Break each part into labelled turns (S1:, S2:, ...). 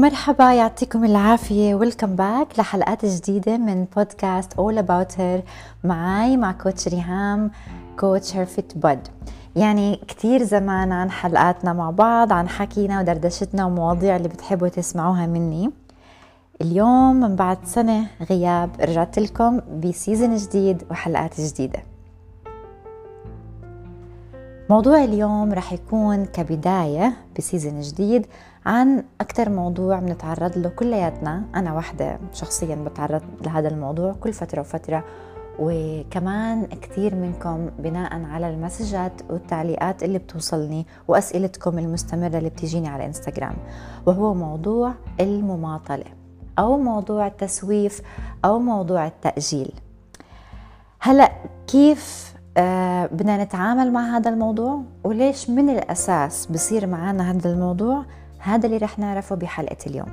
S1: مرحبا يعطيكم العافية. welcome back لحلقات جديدة من بودكاست All About Her معاي مع coach ريهام coach Her Fit Bod يعني كتير زمان عن حلقاتنا مع بعض عن حكينا ودردشتنا ومواضيع اللي بتحبوا تسمعوها مني. اليوم من بعد سنة غياب رجعت لكم ب season جديد وحلقات جديدة. موضوع اليوم رح يكون كبداية بسيزن جديد عن أكثر موضوع بنتعرض له كلياتنا. أنا وحدة شخصيا بتعرض لهذا الموضوع كل فترة وفترة وكمان كثير منكم بناء على المسجات والتعليقات اللي بتوصلني وأسئلتكم المستمرة اللي بتجيني على إنستغرام وهو موضوع المماطلة أو موضوع التسويف أو موضوع التأجيل. هلأ كيف آه بدنا نتعامل مع هذا الموضوع؟ وليش من الأساس بصير معنا هذا الموضوع؟ هذا اللي رح نعرفه بحلقة اليوم.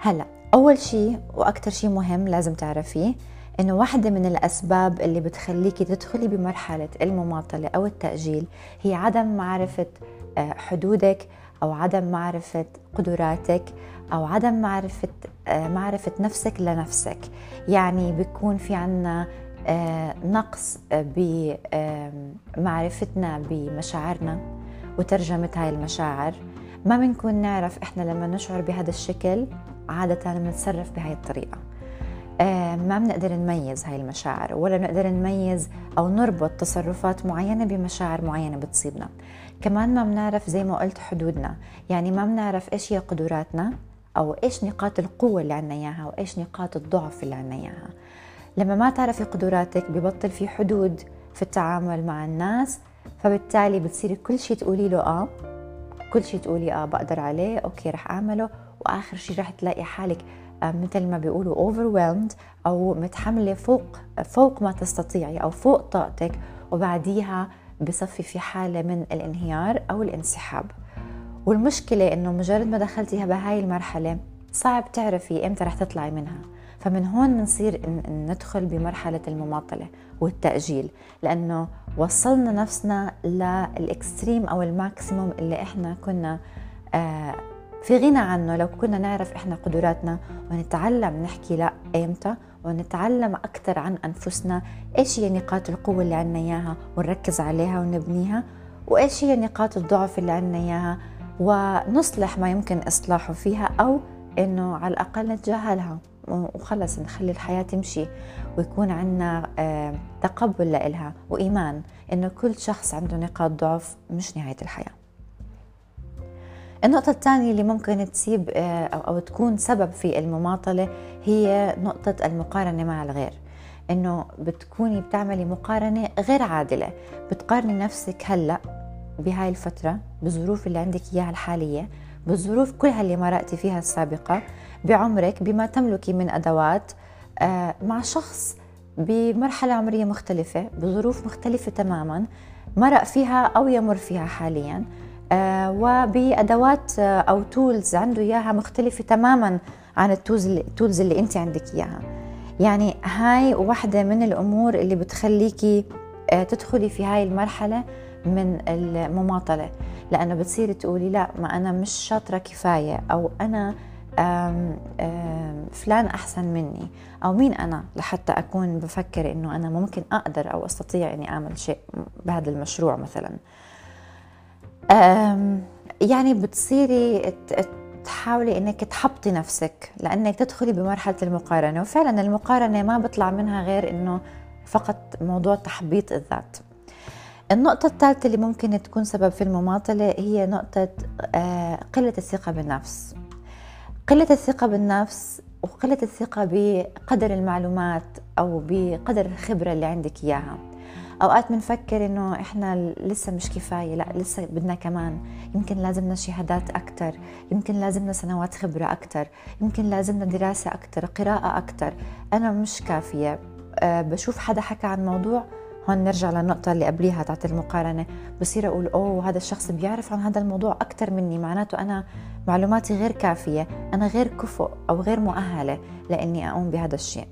S1: هلأ أول شيء وأكثر شيء مهم لازم تعرفيه إنه واحدة من الأسباب اللي بتخليكي تدخلي بمرحلة المماطلة أو التأجيل هي عدم معرفة آه، حدودك أو عدم معرفة قدراتك أو عدم معرفة آه، معرفة نفسك لنفسك. يعني بيكون في عنا آه، نقص بمعرفتنا بمشاعرنا. وترجمة هاي المشاعر. ما بنكون نعرف إحنا لما نشعر بهذا الشكل عادة بنتصرف بهاي الطريقة. آه، ما بنقدر نميز هاي المشاعر ولا بنقدر نميز أو نربط تصرفات معينة بمشاعر معينة بتصيبنا. كمان ما بنعرف زي ما قلت حدودنا. يعني ما بنعرف إيش هي قدراتنا أو إيش نقاط القوة اللي عنا إياها وإيش نقاط الضعف اللي عنا إياها. لما ما تعرفي قدراتك ببطل في حدود في التعامل مع الناس فبالتالي بتصيري كل شيء تقولي له آه. كل شيء تقولي آه بقدر عليه. أوكي رح أعمله. وآخر شيء رح تلاقي حالك آه مثل ما بيقولوا overwhelmed أو متحملة فوق فوق ما تستطيعي أو فوق طاقتك. وبعديها بصفي في حالة من الانهيار أو الانسحاب. والمشكلة إنه مجرد ما دخلتي بهاي المرحلة صعب تعرفي إمتى رح تطلعي منها. فمن هون بنصير ندخل بمرحلة المماطلة والتأجيل لأنه وصلنا نفسنا لل extreme أو ال maximum اللي إحنا كنا آه، في غنى عنه. لو كنا نعرف إحنا قدراتنا ونتعلم نحكي لا إمتى ونتعلم أكثر عن أنفسنا إيش هي نقاط القوة اللي عنا إياها ونركز عليها ونبنيها وإيش هي نقاط الضعف اللي عنا إياها ونصلح ما يمكن إصلاحه فيها أو إنه على الأقل نتجاهلها وخلص نخلي الحياة تمشي ويكون عندنا آه، تقبل لإلها وإيمان إنه كل شخص عنده نقاط ضعف مش نهاية الحياة. النقطة الثانية اللي ممكن تسيب آه، أو تكون سبب في المماطلة هي نقطة المقارنة مع الغير. إنه بتكوني بتعملي مقارنة غير عادلة. بتقارني نفسك هلأ بهاي الفترة بالظروف اللي عندك إياها الحالية بالظروف كلها اللي مرقتي فيها السابقة بعمرك بما تملكي من أدوات آه، مع شخص بمرحلة عمرية مختلفة بظروف مختلفة تماما مرق فيها أو يمر فيها حاليا آه، وبأدوات آه، أو تولز عنده إياها مختلفة تماما عن التولز اللي, أنت عندك إياها. يعني هاي واحدة من الأمور اللي بتخليكي تدخلي في هاي المرحلة. من المماطلة. لأنه بتصيري تقولي لا ما أنا مش شاطرة كفاية أو أنا أم أم فلان أحسن مني أو مين أنا؟ لحتى أكون بفكر إنه أنا ممكن أقدر أو أستطيع إني أعمل شيء بهذا المشروع مثلا. يعني بتصيري تحاولي إنك تحبطي نفسك لأنك تدخلي بمرحلة المقارنة. وفعلا المقارنة ما بيطلع منها غير إنه فقط موضوع تحبيط الذات. النقطة الثالثة اللي ممكن تكون سبب في المماطلة هي نقطة آه، قلة الثقة بالنفس. قلة الثقة بالنفس وقلة الثقة بقدر المعلومات أو بقدر الخبرة اللي عندك إياها. أوقات بنفكر إنه إحنا لسه مش كفاية لأ لسه بدنا كمان. يمكن لازمنا شهادات أكتر يمكن لازمنا سنوات خبرة أكتر يمكن لازمنا دراسة أكتر قراءة أكتر. أنا مش كافية. أه بشوف حدا حكى عن موضوع هون نرجع للنقطة اللي قبليها تاعت المقارنة. بصير أقول أوه هذا الشخص بيعرف عن هذا الموضوع أكثر مني معناته أنا معلوماتي غير كافية أنا غير كفؤ أو غير مؤهلة لأني أقوم بهذا الشيء.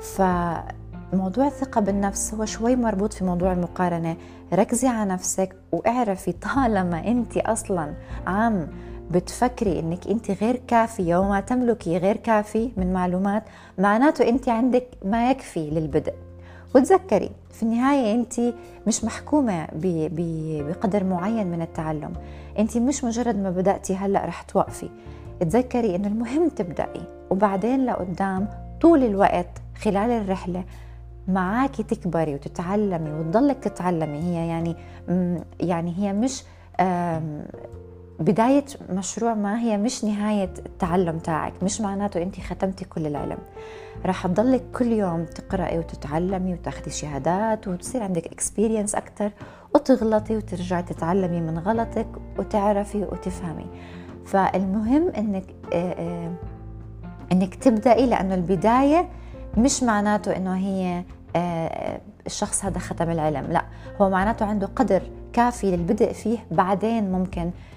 S1: فموضوع الثقة بالنفس هو شوي مربوط في موضوع المقارنة. ركزي على نفسك واعرفي طالما أنت أصلا عم بتفكري إنك انت غير كافية وما تملكي غير كافي من معلومات معناته انت عندك ما يكفي للبدء. وتذكري في النهاية أنت مش محكومة بقدر معين من التعلم. أنت مش مجرد ما بدأتي هلأ رح توقفي. تذكري أنه المهم تبدأي وبعدين لقدام طول الوقت خلال الرحلة معاكي تكبري وتتعلمي وتضلك تتعلمي. هي يعني يعني هي مش بداية مشروع ما هي مش نهاية التعلم تاعك مش معناته أنت ختمتي كل العلم. راح تضلك كل يوم تقرأي وتتعلمي وتاخدي شهادات وتصير عندك اكسبيرينس أكتر وتغلطي وترجعي تتعلمي من غلطك وتعرفي وتفهمي. فالمهم أنك أنك تبدأي لأنه البداية مش معناته أنه هي الشخص هذا ختم العلم لا. هو معناته عنده قدر كافي للبدء فيه بعدين ممكن آه،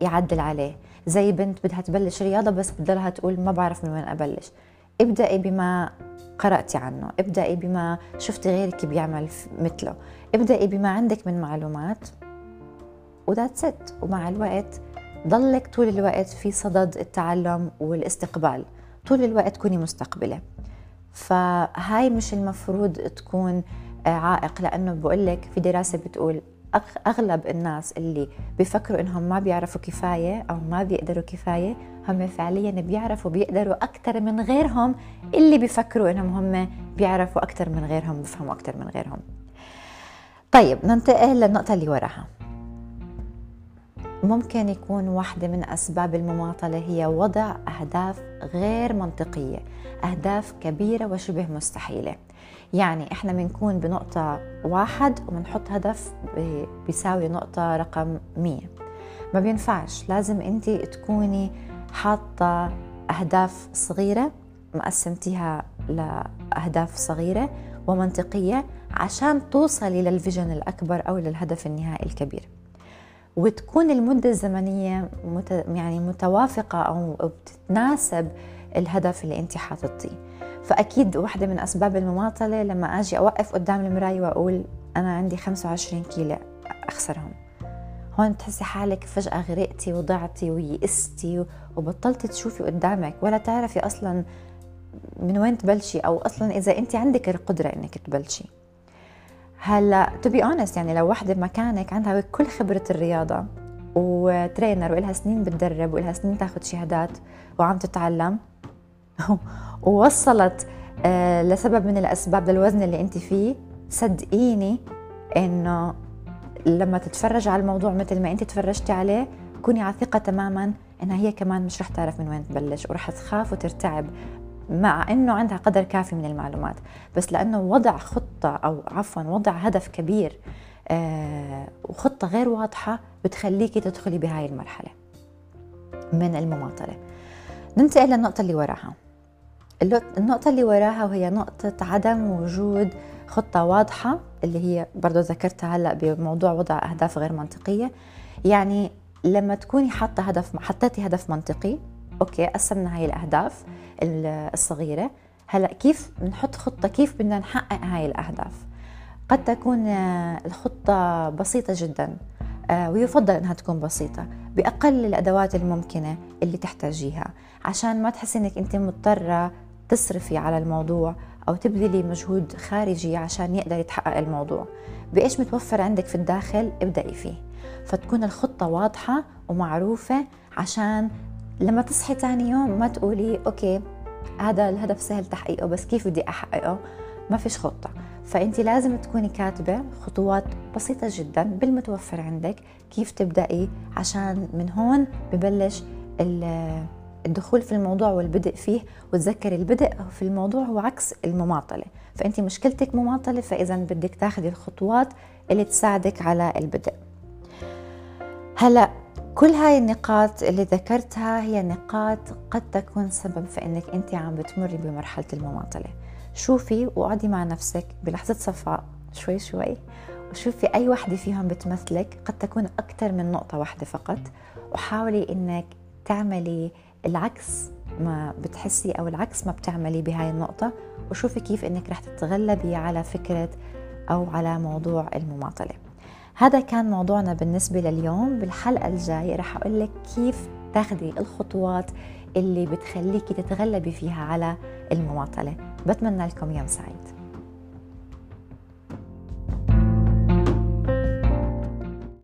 S1: يعدل عليه. زي بنت بدها تبلش رياضة بس بتضلها تقول ما بعرف من وين أبلش. ابدأي بما قرأتي عنه. ابدأي بما شفتي غيرك بيعمل مثله. ابدأي بما عندك من معلومات وذات ست ومع الوقت ضلك طول الوقت في صدد التعلم والاستقبال. طول الوقت كوني مستقبلة. فهاي مش المفروض تكون آه، عائق. لأنه بقول لك في دراسة بتقول أغلب الناس اللي بيفكروا إنهم ما بيعرفوا كفاية أو ما بيقدروا كفاية هم فعليا بيعرفوا بيقدروا أكثر من غيرهم اللي بيفكروا إنهم هم بيعرفوا أكثر من غيرهم بيفهموا أكثر من غيرهم. طيب ننتقل للنقطة اللي وراها. ممكن يكون واحدة من أسباب المماطلة هي وضع أهداف غير منطقية أهداف كبيرة وشبه مستحيلة. يعني إحنا بنكون بنقطة واحد وبنحط هدف بيساوي نقطة رقم مية. ما بينفعش. لازم انت تكوني حاطة أهداف صغيرة مقسمتيها لأهداف صغيرة ومنطقية عشان توصلي للفيجن الأكبر أو للهدف النهائي الكبير. وتكون المدة الزمنية مت... يعني متوافقة أو بتتناسب الهدف اللي أنت حاططيه. فأكيد واحدة من أسباب المماطلة لما أجي أوقف قدام المراية وأقول أنا عندي 25 كيلو أخسرهم. هون بتحسي حالك فجأة غرقتي وضعتي ويئستي وبطلتي تشوفي قدامك ولا تعرفي أصلا من وين تبلشي أو أصلا إذا أنت عندك القدرة إنك تبلشي. هلأ to be honest يعني لو وحده مكانك عندها كل خبرة الرياضة و trainer وإلها سنين بتدرب وإلها سنين تاخذ شهادات وعم تتعلم ووصلت آه، لسبب من الأسباب للوزن اللي أنت فيه. صدقيني إنه لما تتفرج على الموضوع مثل ما أنت تفرجتي عليه كوني على ثقه تماما إنها هي كمان مش رح تعرف من وين تبلش ورح تخاف وترتعب مع إنه عندها قدر كافي من المعلومات. بس لأنه وضع خطة أو عفوا وضع هدف كبير آه وخطة غير واضحة بتخليكي تدخلي بهاي المرحلة من المماطلة. ننتقل للنقطة اللي وراها. النقطة اللي وراها وهي نقطة عدم وجود خطة واضحة اللي هي برضو ذكرتها هلأ بموضوع وضع أهداف غير منطقية. يعني لما تكوني حاطة هدف حطيتي هدف منطقي أوكي قسمنا هاي الأهداف الصغيرة. هلأ كيف نحط خطة؟ كيف بدنا نحقق هاي الأهداف؟ قد تكون آه، الخطة بسيطة جدا آه، ويفضل إنها تكون بسيطة بأقل الأدوات الممكنة اللي تحتاجيها. عشان ما تحسي إنك أنت مضطرة تصرفي على الموضوع أو تبذلي مجهود خارجي عشان يقدر يتحقق الموضوع. بإيش متوفر عندك في الداخل ابدأي فيه. فتكون الخطة واضحة ومعروفة عشان لما تصحي ثاني يوم ما تقولي أوكي هذا الهدف سهل تحقيقه بس كيف بدي أحققه؟ ما فيش خطة. فأنت لازم تكوني كاتبة خطوات بسيطة جدا بالمتوفر عندك كيف تبدأي عشان من هون ببلش الدخول في الموضوع والبدء فيه وتذكري البدء في الموضوع هو عكس المماطلة. فأنت مشكلتك مماطلة فإذا بدك تاخذي الخطوات اللي تساعدك على البدء. هلا كل هاي النقاط اللي ذكرتها هي نقاط قد تكون سبب في إنك انت عم بتمري بمرحلة المماطلة. شوفي وقعدي مع نفسك بلحظة صفاء شوي شوي وشوفي أي وحدة فيهم بتمثلك قد تكون أكثر من نقطة واحدة فقط وحاولي إنك تعملي العكس ما بتحسي أو العكس ما بتعملي بهاي النقطة وشوفي كيف إنك رح تتغلبي على فكرة أو على موضوع المماطلة. هذا كان موضوعنا بالنسبة لليوم. بالحلقة الجاية رح أقول لك كيف تاخذي الخطوات اللي بتخليكي تتغلبي فيها على المماطلة. بتمنى لكم يوم سعيد.